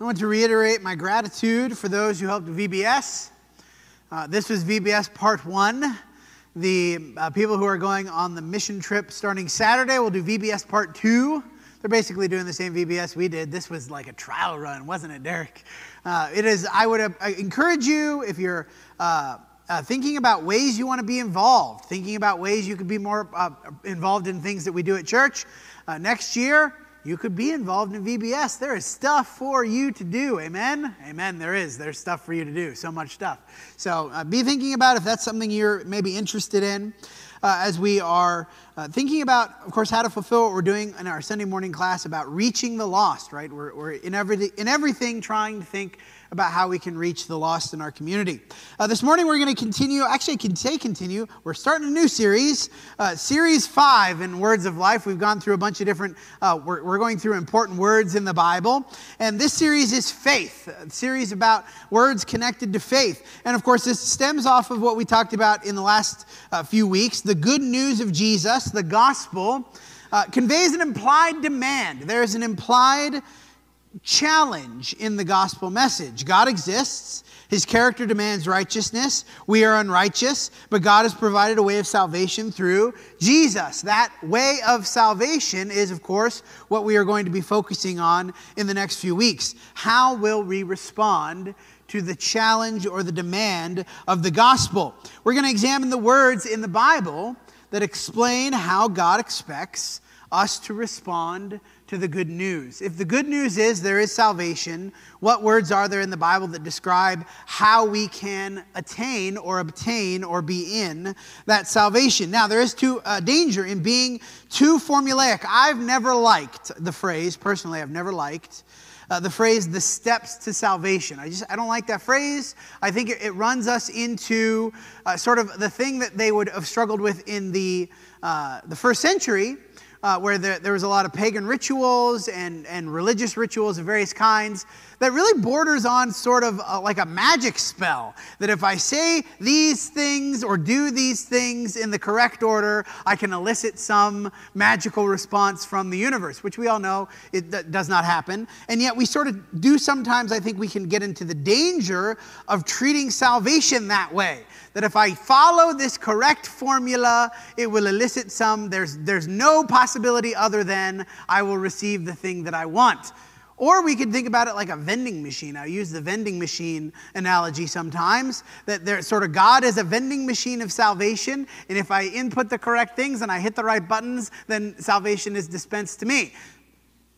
I want to reiterate my gratitude for those who helped VBS. Uh, this was VBS part one. The uh, people who are going on the mission trip starting Saturday will do VBS part two. They're basically doing the same VBS we did. This was like a trial run, wasn't it, Derek? Uh, it is. I would uh, encourage you if you're uh, uh, thinking about ways you want to be involved, thinking about ways you could be more uh, involved in things that we do at church. Uh, next year, you could be involved in VBS. There is stuff for you to do. Amen? Amen. There is. There's stuff for you to do. So much stuff. So uh, be thinking about if that's something you're maybe interested in. Uh, as we are uh, thinking about, of course, how to fulfill what we're doing in our Sunday morning class about reaching the lost, right? We're, we're in, every, in everything trying to think about how we can reach the lost in our community. Uh, this morning, we're going to continue, actually, I can say continue. We're starting a new series, uh, Series 5 in Words of Life. We've gone through a bunch of different, uh, we're, we're, going through important words in the Bible. And this series is faith, a series about words connected to faith. And of course, this stems off of what we talked about in the last uh, few weeks the good news of Jesus, the gospel. Uh, conveys an implied demand. There is an implied challenge in the gospel message. God exists. His character demands righteousness. We are unrighteous, but God has provided a way of salvation through Jesus. That way of salvation is, of course, what we are going to be focusing on in the next few weeks. How will we respond to the challenge or the demand of the gospel? We're going to examine the words in the Bible that explain how God expects us to respond to the good news. If the good news is there is salvation, what words are there in the Bible that describe how we can attain or obtain or be in that salvation? Now, there is too, uh, danger in being too formulaic. I've never liked the phrase, personally, I've never liked. Uh, the phrase the steps to salvation. I just i don't like that phrase. I think it, it runs us into uh, sort of the thing that they would have struggled with in the uh, the first century uh, where there, there was a lot of pagan rituals and, and religious rituals of various kinds that really borders on sort of a, like a magic spell. That if I say these things or do these things in the correct order, I can elicit some magical response from the universe, which we all know it does not happen. And yet we sort of do sometimes, I think we can get into the danger of treating salvation that way. That if I follow this correct formula, it will elicit some, there's, there's no possibility other than I will receive the thing that I want. Or we could think about it like a vending machine. I use the vending machine analogy sometimes that there sort of God is a vending machine of salvation, and if I input the correct things and I hit the right buttons, then salvation is dispensed to me.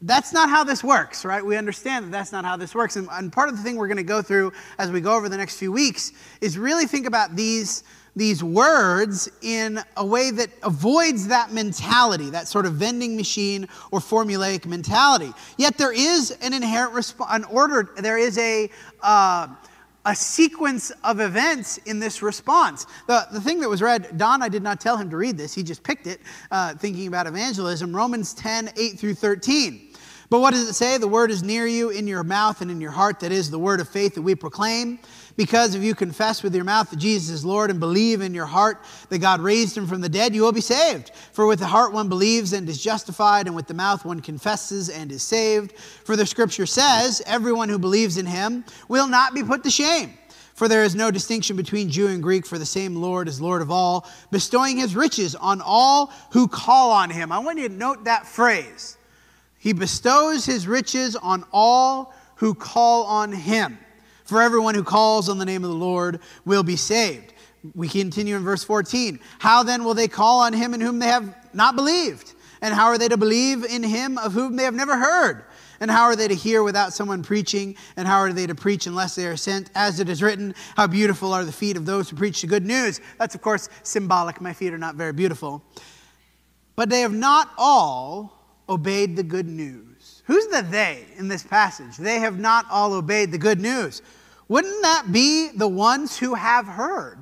That's not how this works, right? We understand that that's not how this works. And, and part of the thing we're going to go through as we go over the next few weeks is really think about these these words in a way that avoids that mentality, that sort of vending machine or formulaic mentality. Yet there is an inherent response, an order, there is a, uh, a sequence of events in this response. The, the thing that was read, Don, I did not tell him to read this, he just picked it, uh, thinking about evangelism, Romans 10 8 through 13. But what does it say? The word is near you, in your mouth and in your heart. That is the word of faith that we proclaim. Because if you confess with your mouth that Jesus is Lord and believe in your heart that God raised him from the dead, you will be saved. For with the heart one believes and is justified, and with the mouth one confesses and is saved. For the scripture says, everyone who believes in him will not be put to shame. For there is no distinction between Jew and Greek, for the same Lord is Lord of all, bestowing his riches on all who call on him. I want you to note that phrase he bestows his riches on all who call on him. For everyone who calls on the name of the Lord will be saved. We continue in verse 14. How then will they call on him in whom they have not believed? And how are they to believe in him of whom they have never heard? And how are they to hear without someone preaching? And how are they to preach unless they are sent? As it is written, How beautiful are the feet of those who preach the good news. That's, of course, symbolic. My feet are not very beautiful. But they have not all obeyed the good news. Who's the they in this passage? They have not all obeyed the good news. Wouldn't that be the ones who have heard,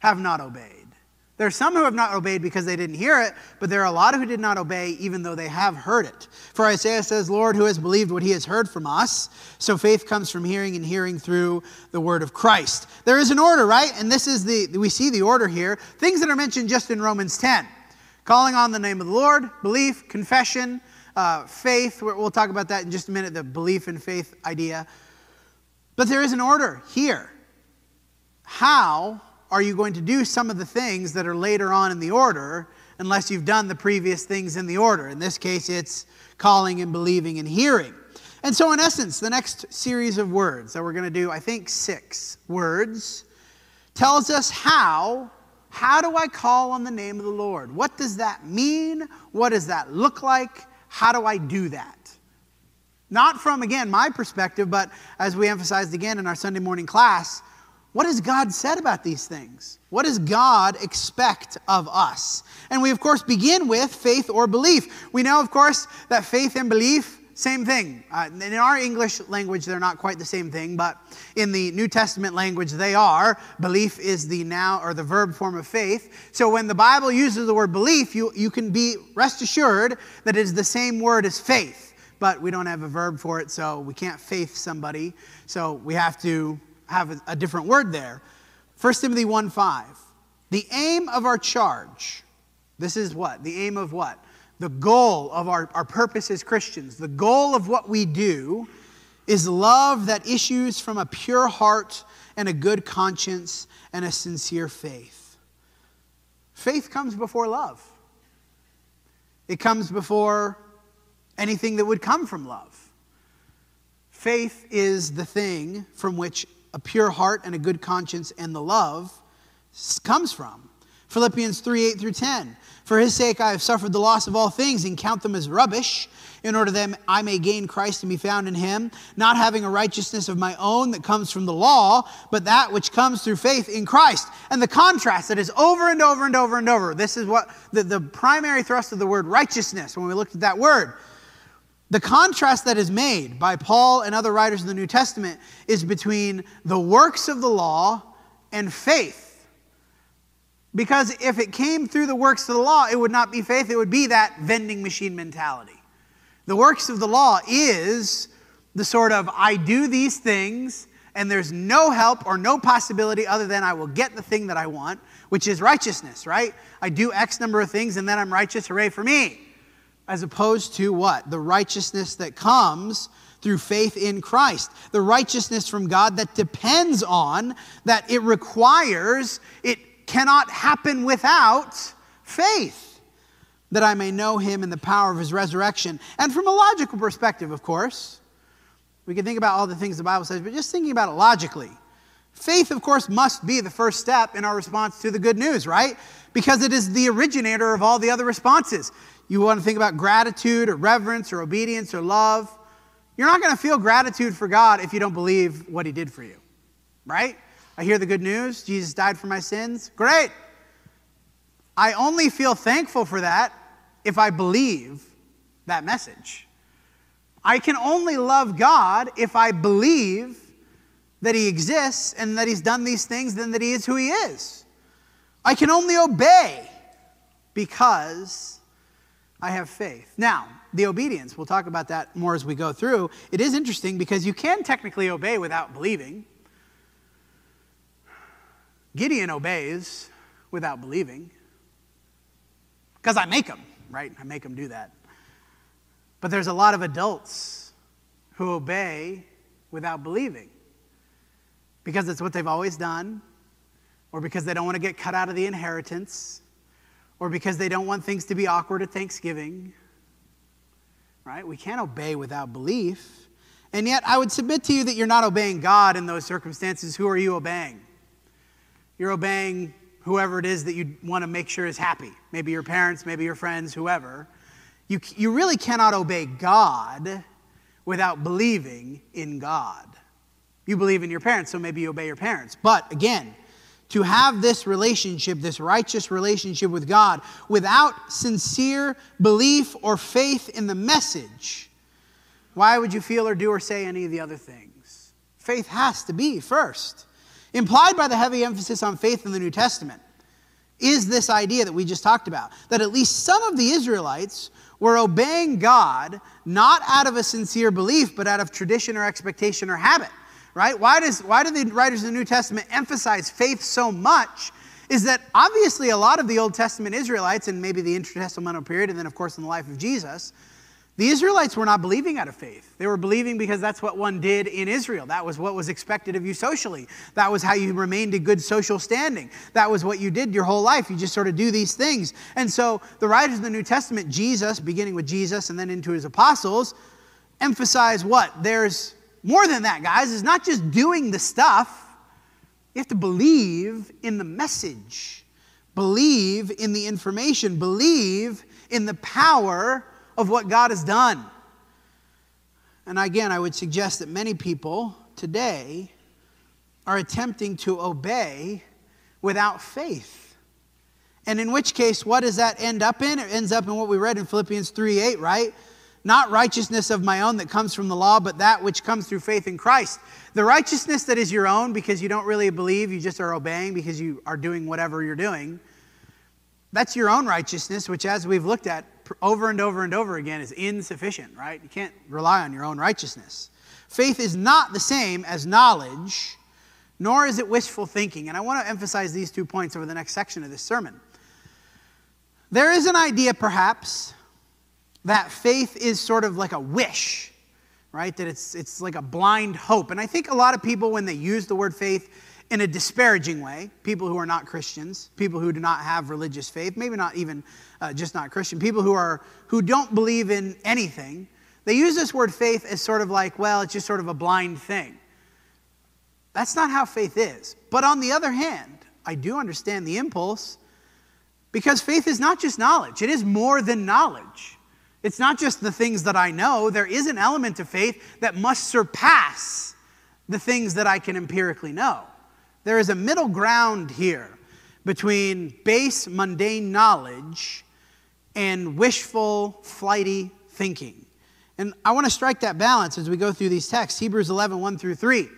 have not obeyed? There are some who have not obeyed because they didn't hear it, but there are a lot who did not obey even though they have heard it. For Isaiah says, Lord, who has believed what he has heard from us? So faith comes from hearing and hearing through the word of Christ. There is an order, right? And this is the, we see the order here. Things that are mentioned just in Romans 10 calling on the name of the Lord, belief, confession, uh, faith. We'll talk about that in just a minute, the belief and faith idea. But there is an order here. How are you going to do some of the things that are later on in the order unless you've done the previous things in the order? In this case, it's calling and believing and hearing. And so, in essence, the next series of words that we're going to do, I think six words, tells us how. How do I call on the name of the Lord? What does that mean? What does that look like? How do I do that? Not from, again, my perspective, but as we emphasized again in our Sunday morning class, what has God said about these things? What does God expect of us? And we, of course, begin with faith or belief. We know, of course, that faith and belief same thing. Uh, in our English language, they're not quite the same thing, but in the New Testament language, they are. Belief is the now or the verb form of faith. So when the Bible uses the word belief, you, you can be rest assured that it is the same word as faith. But we don't have a verb for it, so we can't faith somebody. So we have to have a, a different word there. 1 Timothy 1 5. The aim of our charge. This is what? The aim of what? the goal of our, our purpose as Christians, the goal of what we do is love that issues from a pure heart and a good conscience and a sincere faith. Faith comes before love, it comes before anything that would come from love. Faith is the thing from which a pure heart and a good conscience and the love comes from. Philippians 3 8 through 10. For his sake I have suffered the loss of all things and count them as rubbish, in order that I may gain Christ and be found in him, not having a righteousness of my own that comes from the law, but that which comes through faith in Christ. And the contrast that is over and over and over and over. This is what the, the primary thrust of the word righteousness, when we looked at that word. The contrast that is made by Paul and other writers in the New Testament is between the works of the law and faith. Because if it came through the works of the law, it would not be faith, it would be that vending machine mentality. The works of the law is the sort of, I do these things, and there's no help or no possibility other than I will get the thing that I want, which is righteousness, right? I do X number of things and then I'm righteous, hooray for me. As opposed to what? The righteousness that comes through faith in Christ. The righteousness from God that depends on, that it requires, it cannot happen without faith, that I may know him in the power of his resurrection. And from a logical perspective, of course, we can think about all the things the Bible says, but just thinking about it logically. Faith, of course, must be the first step in our response to the good news, right? Because it is the originator of all the other responses. You want to think about gratitude or reverence or obedience or love. You're not going to feel gratitude for God if you don't believe what He did for you, right? I hear the good news Jesus died for my sins. Great. I only feel thankful for that if I believe that message. I can only love God if I believe that He exists and that He's done these things and that He is who He is. I can only obey because I have faith. Now, the obedience, we'll talk about that more as we go through. It is interesting because you can technically obey without believing. Gideon obeys without believing because I make him, right? I make him do that. But there's a lot of adults who obey without believing because it's what they've always done, or because they don't want to get cut out of the inheritance, or because they don't want things to be awkward at Thanksgiving. Right? We can't obey without belief. And yet, I would submit to you that you're not obeying God in those circumstances. Who are you obeying? You're obeying whoever it is that you want to make sure is happy. Maybe your parents, maybe your friends, whoever. You, you really cannot obey God without believing in God. You believe in your parents, so maybe you obey your parents. But again, to have this relationship, this righteous relationship with God, without sincere belief or faith in the message, why would you feel or do or say any of the other things? Faith has to be first. Implied by the heavy emphasis on faith in the New Testament is this idea that we just talked about that at least some of the Israelites were obeying God not out of a sincere belief, but out of tradition or expectation or habit. Right? Why, does, why do the writers of the New Testament emphasize faith so much? Is that obviously a lot of the Old Testament Israelites, and maybe the intertestamental period, and then of course in the life of Jesus, The Israelites were not believing out of faith. They were believing because that's what one did in Israel. That was what was expected of you socially. That was how you remained in good social standing. That was what you did your whole life. You just sort of do these things. And so the writers of the New Testament, Jesus, beginning with Jesus and then into his apostles, emphasize what? There's more than that, guys. It's not just doing the stuff, you have to believe in the message, believe in the information, believe in the power of what God has done. And again, I would suggest that many people today are attempting to obey without faith. And in which case, what does that end up in? It ends up in what we read in Philippians 3 8, right? Not righteousness of my own that comes from the law, but that which comes through faith in Christ. The righteousness that is your own because you don't really believe, you just are obeying because you are doing whatever you're doing. That's your own righteousness, which, as we've looked at, over and over and over again is insufficient, right? You can't rely on your own righteousness. Faith is not the same as knowledge, nor is it wishful thinking. And I want to emphasize these two points over the next section of this sermon. There is an idea, perhaps, that faith is sort of like a wish, right? That it's, it's like a blind hope. And I think a lot of people, when they use the word faith, in a disparaging way, people who are not Christians, people who do not have religious faith, maybe not even uh, just not Christian, people who are who don't believe in anything, they use this word faith as sort of like, well, it's just sort of a blind thing. That's not how faith is. But on the other hand, I do understand the impulse because faith is not just knowledge, it is more than knowledge. It's not just the things that I know, there is an element of faith that must surpass the things that I can empirically know. There is a middle ground here between base mundane knowledge and wishful, flighty thinking. And I want to strike that balance as we go through these texts Hebrews 11, 1 through 3.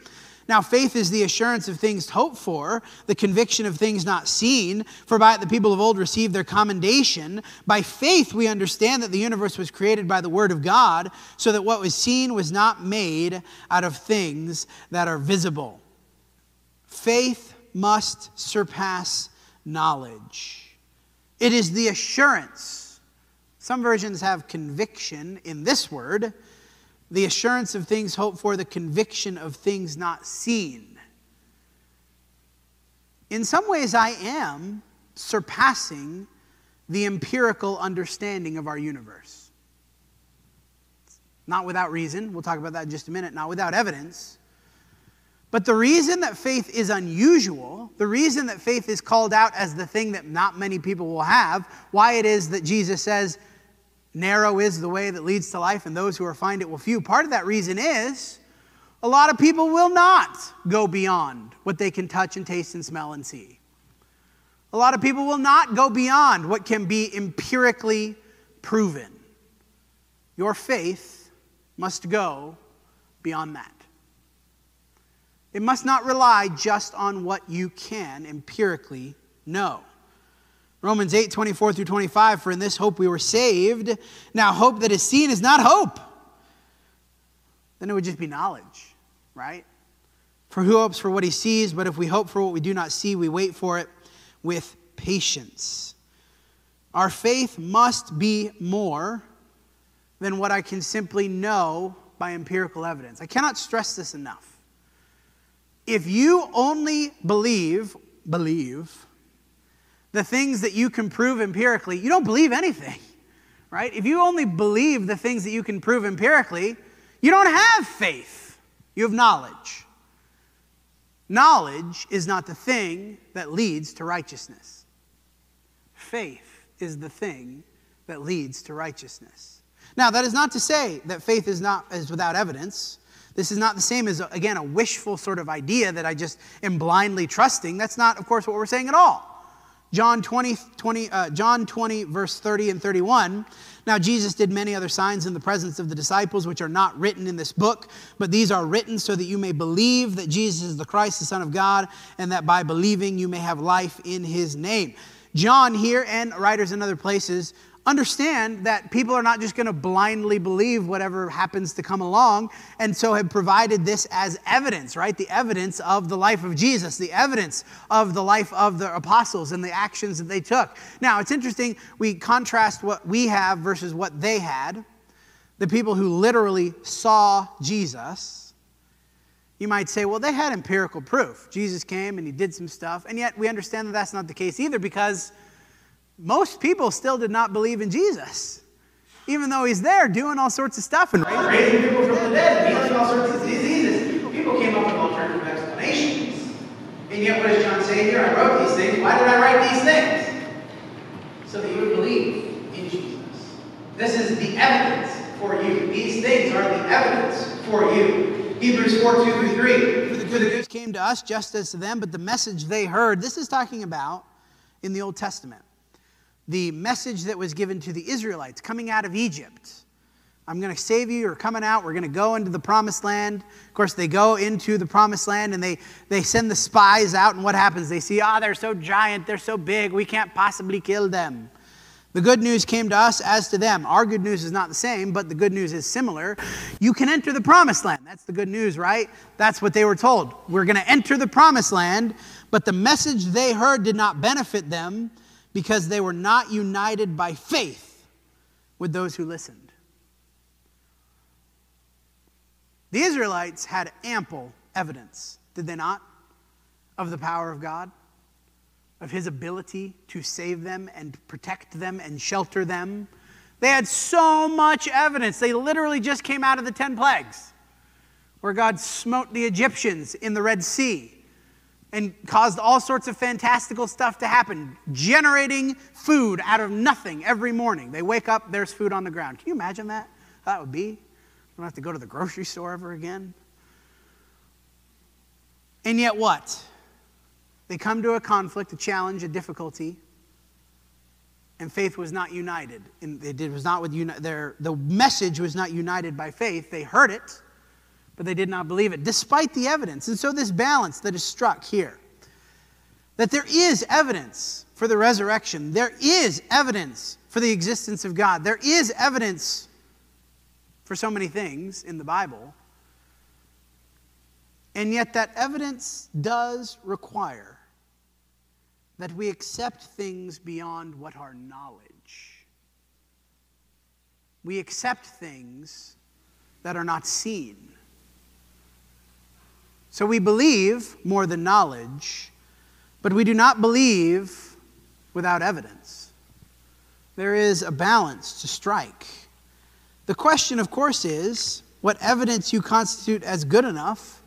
Now, faith is the assurance of things hoped for, the conviction of things not seen. For by it the people of old received their commendation. By faith we understand that the universe was created by the word of God, so that what was seen was not made out of things that are visible. Faith must surpass knowledge. It is the assurance. Some versions have conviction in this word, the assurance of things hoped for, the conviction of things not seen. In some ways, I am surpassing the empirical understanding of our universe. Not without reason. We'll talk about that in just a minute. Not without evidence. But the reason that faith is unusual, the reason that faith is called out as the thing that not many people will have, why it is that Jesus says, narrow is the way that leads to life, and those who are find it will few, part of that reason is a lot of people will not go beyond what they can touch and taste and smell and see. A lot of people will not go beyond what can be empirically proven. Your faith must go beyond that. It must not rely just on what you can empirically know. Romans 8, 24 through 25, for in this hope we were saved. Now, hope that is seen is not hope. Then it would just be knowledge, right? For who hopes for what he sees? But if we hope for what we do not see, we wait for it with patience. Our faith must be more than what I can simply know by empirical evidence. I cannot stress this enough if you only believe, believe, the things that you can prove empirically, you don't believe anything, right? If you only believe the things that you can prove empirically, you don't have faith, you have knowledge. Knowledge is not the thing that leads to righteousness. Faith is the thing that leads to righteousness. Now, that is not to say that faith is not is without evidence. This is not the same as, again, a wishful sort of idea that I just am blindly trusting. That's not, of course, what we're saying at all. John 20, 20 uh, John 20, verse 30 and 31. Now, Jesus did many other signs in the presence of the disciples, which are not written in this book, but these are written so that you may believe that Jesus is the Christ, the Son of God, and that by believing you may have life in his name. John here and writers in other places understand that people are not just going to blindly believe whatever happens to come along, and so have provided this as evidence, right? The evidence of the life of Jesus, the evidence of the life of the apostles and the actions that they took. Now, it's interesting, we contrast what we have versus what they had. the people who literally saw Jesus, you might say, well, they had empirical proof. Jesus came and he did some stuff. And yet we understand that that's not the case either because most people still did not believe in Jesus. Even though he's there doing all sorts of stuff and raising people from the dead, healing all sorts of diseases, people came up with alternative explanations. And yet, what does John say here? I wrote these things. Why did I write these things? So that you would believe in Jesus. This is the evidence for you. These things are the evidence for you. Hebrews 4 2 through 3. For the good news came to us just as to them, but the message they heard, this is talking about in the Old Testament. The message that was given to the Israelites coming out of Egypt. I'm going to save you. You're coming out. We're going to go into the promised land. Of course, they go into the promised land and they, they send the spies out. And what happens? They see, ah, oh, they're so giant. They're so big. We can't possibly kill them. The good news came to us as to them. Our good news is not the same, but the good news is similar. You can enter the promised land. That's the good news, right? That's what they were told. We're going to enter the promised land, but the message they heard did not benefit them because they were not united by faith with those who listened. The Israelites had ample evidence, did they not, of the power of God? of his ability to save them and protect them and shelter them. They had so much evidence. They literally just came out of the 10 plagues, where God smote the Egyptians in the Red Sea and caused all sorts of fantastical stuff to happen, generating food out of nothing every morning. They wake up, there's food on the ground. Can you imagine that? That would be. You don't have to go to the grocery store ever again. And yet, what? They come to a conflict, a challenge, a difficulty, and faith was not united. And it was not with uni- their, the message was not united by faith. They heard it, but they did not believe it, despite the evidence. And so, this balance that is struck here that there is evidence for the resurrection, there is evidence for the existence of God, there is evidence for so many things in the Bible. And yet, that evidence does require that we accept things beyond what our knowledge. We accept things that are not seen. So we believe more than knowledge, but we do not believe without evidence. There is a balance to strike. The question, of course, is what evidence you constitute as good enough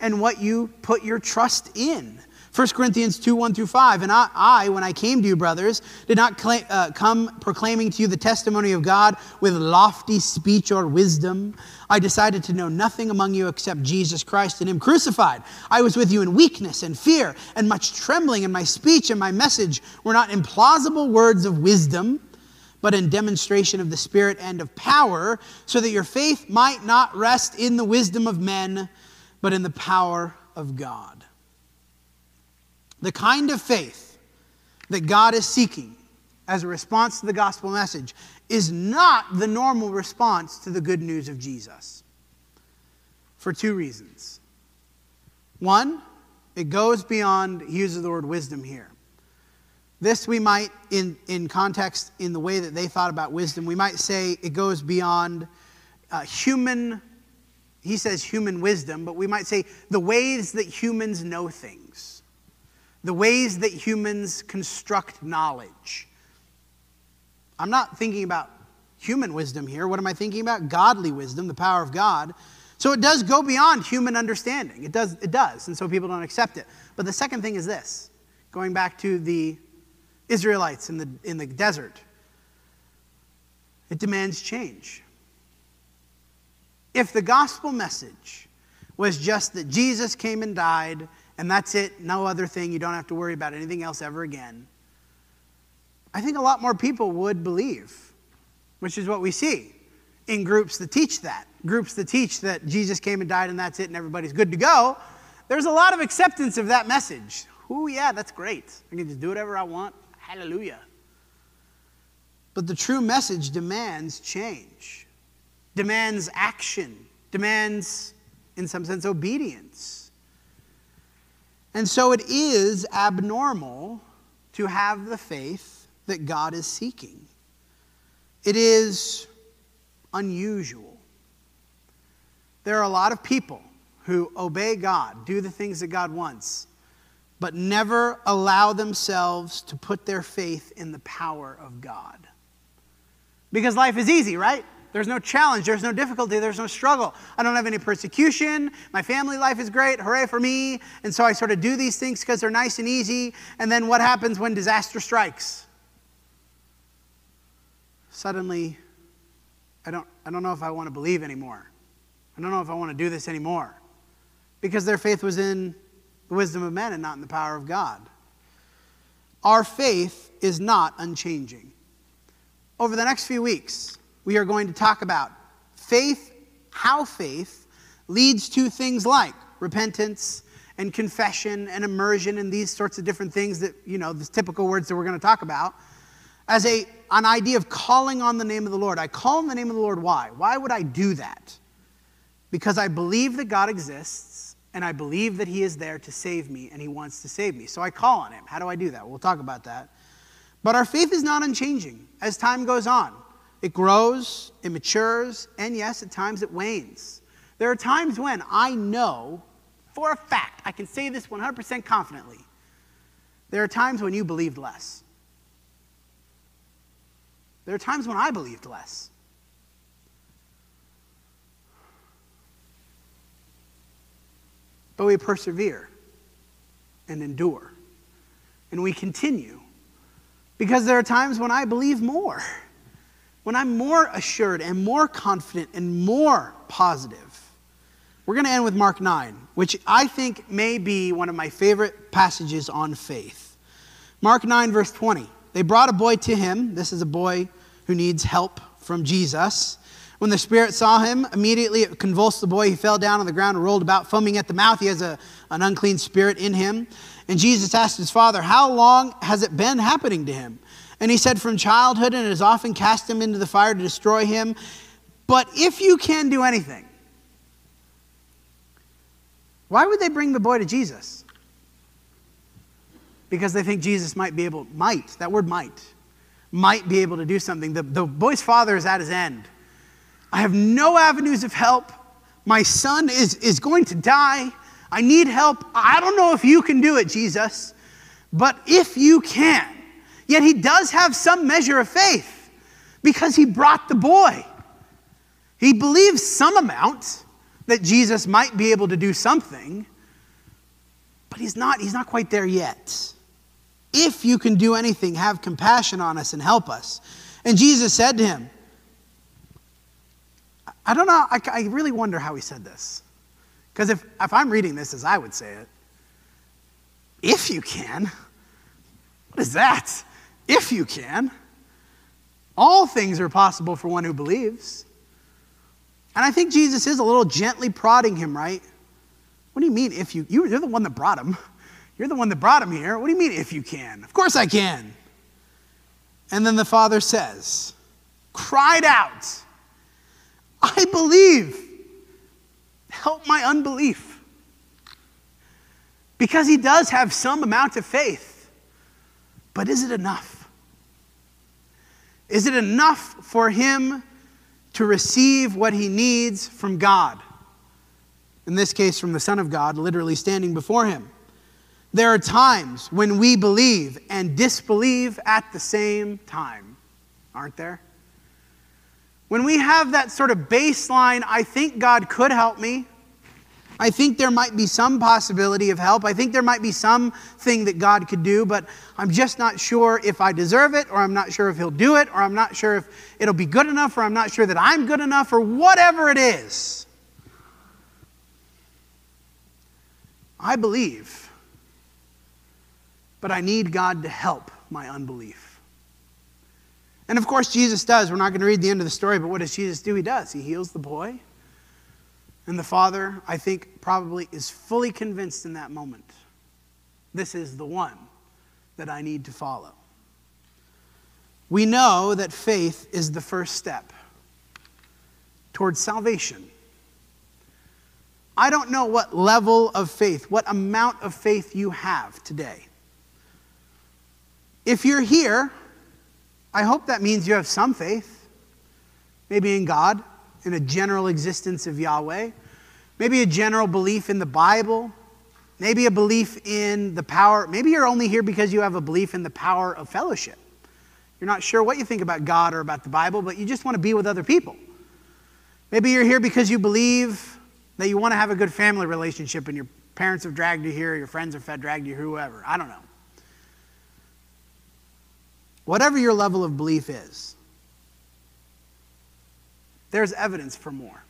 and what you put your trust in. 1 Corinthians 2 1 through 5. And I, when I came to you, brothers, did not claim, uh, come proclaiming to you the testimony of God with lofty speech or wisdom. I decided to know nothing among you except Jesus Christ and Him crucified. I was with you in weakness and fear and much trembling, and my speech and my message were not implausible words of wisdom but in demonstration of the Spirit and of power, so that your faith might not rest in the wisdom of men, but in the power of God. The kind of faith that God is seeking as a response to the gospel message is not the normal response to the good news of Jesus. For two reasons. One, it goes beyond, he uses the word wisdom here. This we might, in, in context, in the way that they thought about wisdom, we might say it goes beyond uh, human, he says human wisdom, but we might say the ways that humans know things the ways that humans construct knowledge. I'm not thinking about human wisdom here. What am I thinking about? Godly wisdom, the power of God. So it does go beyond human understanding. It does, it does. And so people don't accept it. But the second thing is this going back to the Israelites in the, in the desert, it demands change. If the gospel message was just that Jesus came and died and that's it, no other thing, you don't have to worry about anything else ever again, I think a lot more people would believe, which is what we see in groups that teach that. Groups that teach that Jesus came and died and that's it and everybody's good to go. There's a lot of acceptance of that message. Oh, yeah, that's great. I can just do whatever I want. Hallelujah. But the true message demands change, demands action, demands, in some sense, obedience. And so it is abnormal to have the faith that God is seeking. It is unusual. There are a lot of people who obey God, do the things that God wants, but never allow themselves to put their faith in the power of God. Because life is easy, right? There's no challenge, there's no difficulty, there's no struggle. I don't have any persecution. My family life is great. Hooray for me. And so I sort of do these things because they're nice and easy. And then what happens when disaster strikes? Suddenly, I don't, I don't know if I want to believe anymore. I don't know if I want to do this anymore. Because their faith was in the wisdom of men and not in the power of God. Our faith is not unchanging. Over the next few weeks, we are going to talk about faith, how faith leads to things like repentance and confession and immersion and these sorts of different things that, you know, the typical words that we're going to talk about as a, an idea of calling on the name of the Lord. I call on the name of the Lord. Why? Why would I do that? Because I believe that God exists and I believe that He is there to save me and He wants to save me. So I call on Him. How do I do that? We'll talk about that. But our faith is not unchanging as time goes on. It grows, it matures, and yes, at times it wanes. There are times when I know for a fact, I can say this 100% confidently. There are times when you believed less. There are times when I believed less. But we persevere and endure. And we continue. Because there are times when I believe more when I'm more assured and more confident and more positive. We're going to end with Mark 9, which I think may be one of my favorite passages on faith. Mark 9, verse 20. They brought a boy to him. This is a boy who needs help from Jesus. When the Spirit saw him, immediately it convulsed the boy. He fell down on the ground and rolled about, foaming at the mouth. He has a, an unclean spirit in him. And Jesus asked his father, How long has it been happening to him? And he said, From childhood, and it has often cast him into the fire to destroy him. But if you can do anything, why would they bring the boy to Jesus? Because they think Jesus might be able, might, that word might, might be able to do something. The, the boy's father is at his end. I have no avenues of help. My son is, is going to die. I need help. I don't know if you can do it, Jesus, but if you can, Yet he does have some measure of faith because he brought the boy. He believes some amount that Jesus might be able to do something, but he's not, he's not quite there yet. If you can do anything, have compassion on us and help us. And Jesus said to him, I don't know, I, I really wonder how he said this. Because if, if I'm reading this as I would say it, if you can, what is that? if you can. All things are possible for one who believes. And I think Jesus is a little gently prodding him, right? What do you mean if you, you're the one that brought him? You're the one that brought him here. What do you mean if you can? Of course I can. And then the father says, cried out, I believe. Help my unbelief. Because he does have some amount of faith. But is it enough? Is it enough for him to receive what he needs from God? In this case, from the Son of God, literally standing before him. There are times when we believe and disbelieve at the same time, aren't there? When we have that sort of baseline, I think God could help me, I think there might be some possibility of help. I think there might be something that God could do, but I'm just not sure if I deserve it, or I'm not sure if He'll do it, or I'm not sure if it'll be good enough, or I'm not sure that I'm good enough, or whatever it is. I believe, but I need God to help my unbelief. And of course, Jesus does. We're not going to read the end of the story, but what does Jesus do? He does. He heals the boy. And the father, I think, probably is fully convinced in that moment this is the one that I need to follow. We know that faith is the first step towards salvation. I don't know what level of faith, what amount of faith you have today. If you're here, I hope that means you have some faith. maybe in God, in a general existence of Yahweh, maybe a general belief in the Bible, maybe a belief in the power. Maybe you're only here because you have a belief in the power of fellowship. You're not sure what you think about God or about the Bible, but you just want to be with other people. Maybe you're here because you believe that you want to have a good family relationship and your parents have dragged you here, your friends have dragged you, whoever. I don't know. Whatever your level of belief is, there's evidence for more.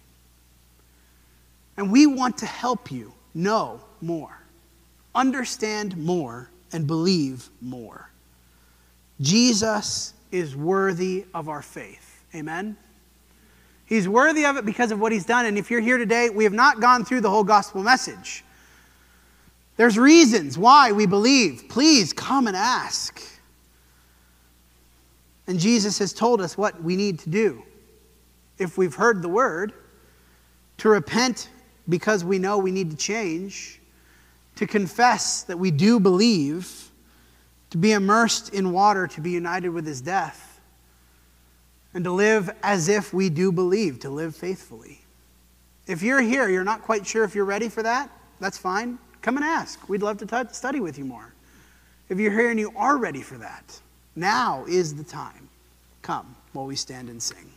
And we want to help you know more, understand more, and believe more. Jesus is worthy of our faith. Amen? He's worthy of it because of what he's done. And if you're here today, we have not gone through the whole gospel message. There's reasons why we believe. Please come and ask. And Jesus has told us what we need to do. If we've heard the word, to repent because we know we need to change, to confess that we do believe, to be immersed in water, to be united with his death, and to live as if we do believe, to live faithfully. If you're here, you're not quite sure if you're ready for that, that's fine. Come and ask. We'd love to t- study with you more. If you're here and you are ready for that, now is the time. Come while we stand and sing.